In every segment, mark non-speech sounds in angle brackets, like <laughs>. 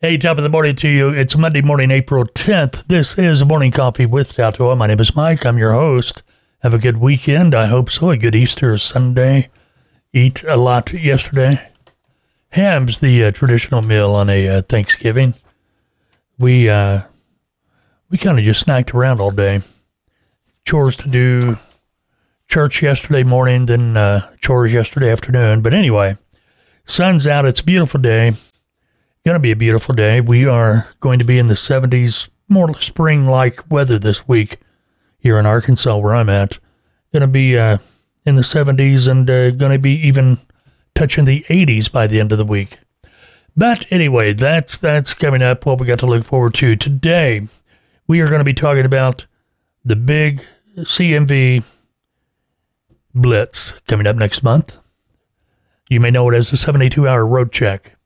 Hey, top of the morning to you. It's Monday morning, April 10th. This is Morning Coffee with Taltoa. My name is Mike. I'm your host. Have a good weekend. I hope so. A good Easter Sunday. Eat a lot yesterday. Ham's the uh, traditional meal on a uh, Thanksgiving. We uh, we kind of just snacked around all day. Chores to do. Church yesterday morning, then uh, chores yesterday afternoon. But anyway, sun's out. It's a beautiful day going to be a beautiful day. We are going to be in the 70s, more spring like weather this week here in Arkansas, where I'm at. Going to be uh, in the 70s and uh, going to be even touching the 80s by the end of the week. But anyway, that's that's coming up. What we got to look forward to today. We are going to be talking about the big CMV Blitz coming up next month. You may know it as the 72 hour road check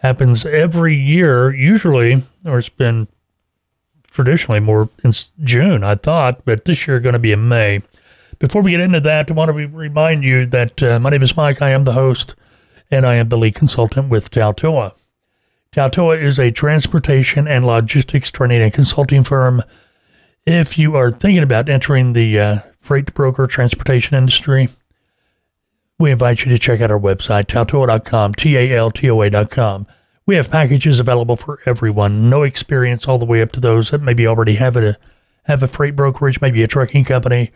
happens every year, usually, or it's been traditionally more in June, I thought, but this year going to be in May. Before we get into that, I want to remind you that uh, my name is Mike. I am the host, and I am the lead consultant with Taltoa. Taltoa is a transportation and logistics training and consulting firm. If you are thinking about entering the uh, freight broker transportation industry, we invite you to check out our website, taltoa.com, T A L T O A.com. We have packages available for everyone, no experience all the way up to those that maybe already have a have a freight brokerage, maybe a trucking company,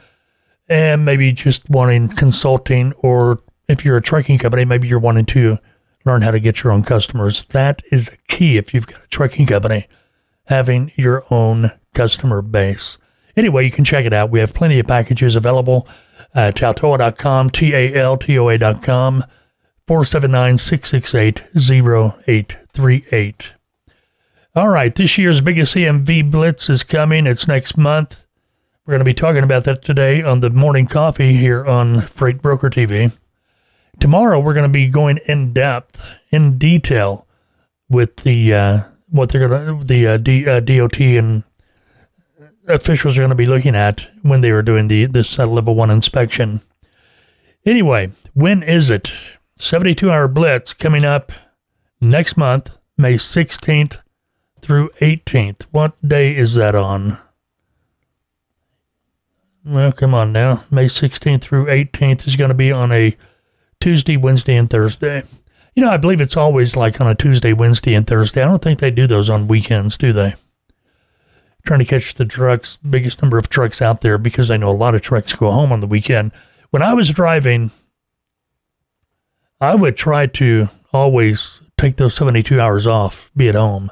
and maybe just wanting consulting, or if you're a trucking company, maybe you're wanting to learn how to get your own customers. That is a key if you've got a trucking company, having your own customer base. Anyway, you can check it out. We have plenty of packages available uh, Taltoa.com, T A L T O A.com, 479 668 0838. All right, this year's biggest CMV Blitz is coming. It's next month. We're going to be talking about that today on the morning coffee here on Freight Broker TV. Tomorrow, we're going to be going in depth, in detail with the uh, what they're going to the uh, D, uh, DOT and officials are going to be looking at when they were doing the this uh, level one inspection. Anyway, when is it? 72 hour blitz coming up next month, May 16th through 18th. What day is that on? Well, come on now. May 16th through 18th is going to be on a Tuesday, Wednesday, and Thursday. You know, I believe it's always like on a Tuesday, Wednesday, and Thursday. I don't think they do those on weekends, do they? Trying to catch the trucks, biggest number of trucks out there because I know a lot of trucks go home on the weekend. When I was driving, I would try to always take those 72 hours off, be at home.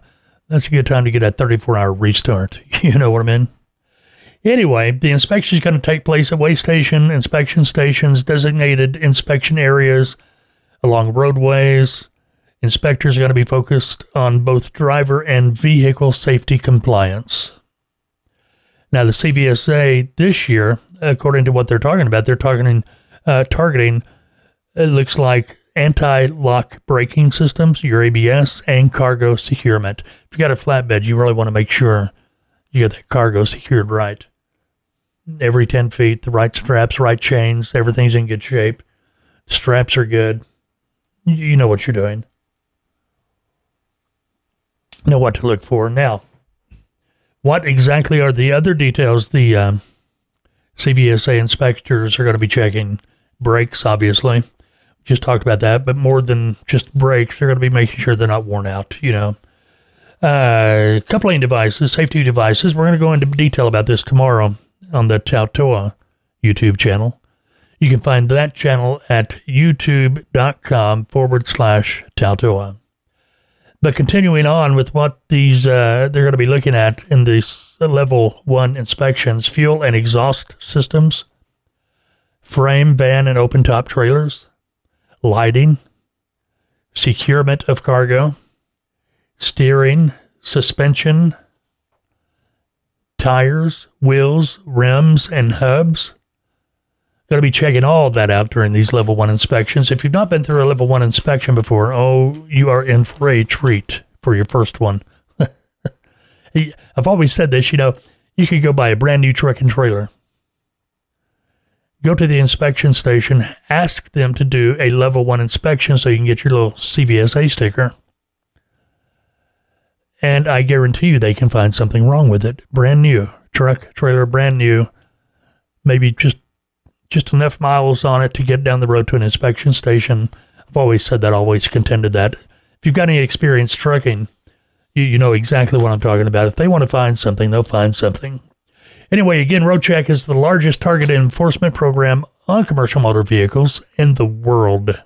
That's a good time to get that 34 hour restart. <laughs> You know what I mean? Anyway, the inspection is going to take place at weigh station, inspection stations, designated inspection areas along roadways. Inspectors are going to be focused on both driver and vehicle safety compliance. Now, the CVSA this year, according to what they're talking about, they're targeting, uh, targeting it looks like anti-lock braking systems, your ABS, and cargo securement. If you got a flatbed, you really want to make sure you get that cargo secured right. Every 10 feet, the right straps, right chains, everything's in good shape. Straps are good. You know what you're doing. Know what to look for. Now, what exactly are the other details the um, CVSA inspectors are going to be checking? Brakes, obviously. Just talked about that, but more than just brakes, they're going to be making sure they're not worn out, you know. Uh, coupling devices, safety devices. We're going to go into detail about this tomorrow on the Taltoa YouTube channel. You can find that channel at youtube.com forward slash Taltoa. But continuing on with what these uh, they're going to be looking at in these level one inspections: fuel and exhaust systems, frame, van, and open top trailers, lighting, securement of cargo, steering, suspension, tires, wheels, rims, and hubs going to be checking all that out during these level one inspections. If you've not been through a level one inspection before, oh, you are in for a treat for your first one. <laughs> I've always said this, you know, you could go buy a brand new truck and trailer. Go to the inspection station, ask them to do a level one inspection so you can get your little CVSA sticker. and I guarantee you they can find something wrong with it. Brand new truck, trailer, brand new, maybe just just enough miles on it to get down the road to an inspection station. I've always said that, always contended that. If you've got any experience trucking, you, you know exactly what I'm talking about. If they want to find something, they'll find something. Anyway, again, RoadCheck is the largest targeted enforcement program on commercial motor vehicles in the world.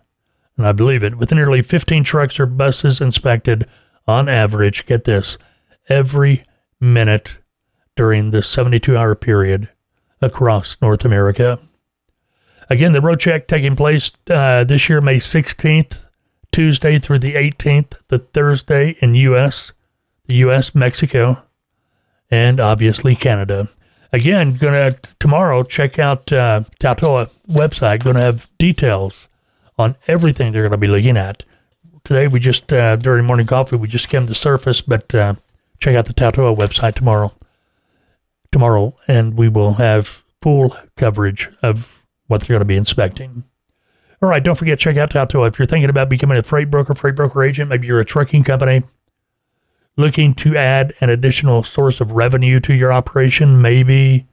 And I believe it, with nearly 15 trucks or buses inspected on average, get this, every minute during the 72 hour period across North America. Again, the road check taking place uh, this year, May 16th, Tuesday through the 18th, the Thursday in U.S., the U.S., Mexico, and obviously Canada. Again, gonna tomorrow check out uh, Taltoa website. Going to have details on everything they're going to be looking at. Today we just uh, during morning coffee we just skimmed the surface, but uh, check out the Taltoa website tomorrow. Tomorrow, and we will have full coverage of what they're going to be inspecting. All right, don't forget check out Taltoa if you're thinking about becoming a freight broker, freight broker agent. Maybe you're a trucking company looking to add an additional source of revenue to your operation. Maybe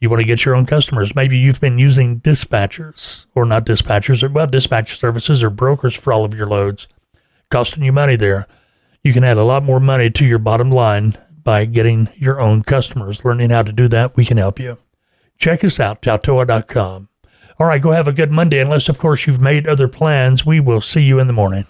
you want to get your own customers. Maybe you've been using dispatchers or not dispatchers, or well, dispatch services or brokers for all of your loads, costing you money there. You can add a lot more money to your bottom line by getting your own customers. Learning how to do that, we can help you. Check us out, taltoa.com. All right, go have a good Monday. Unless, of course, you've made other plans, we will see you in the morning.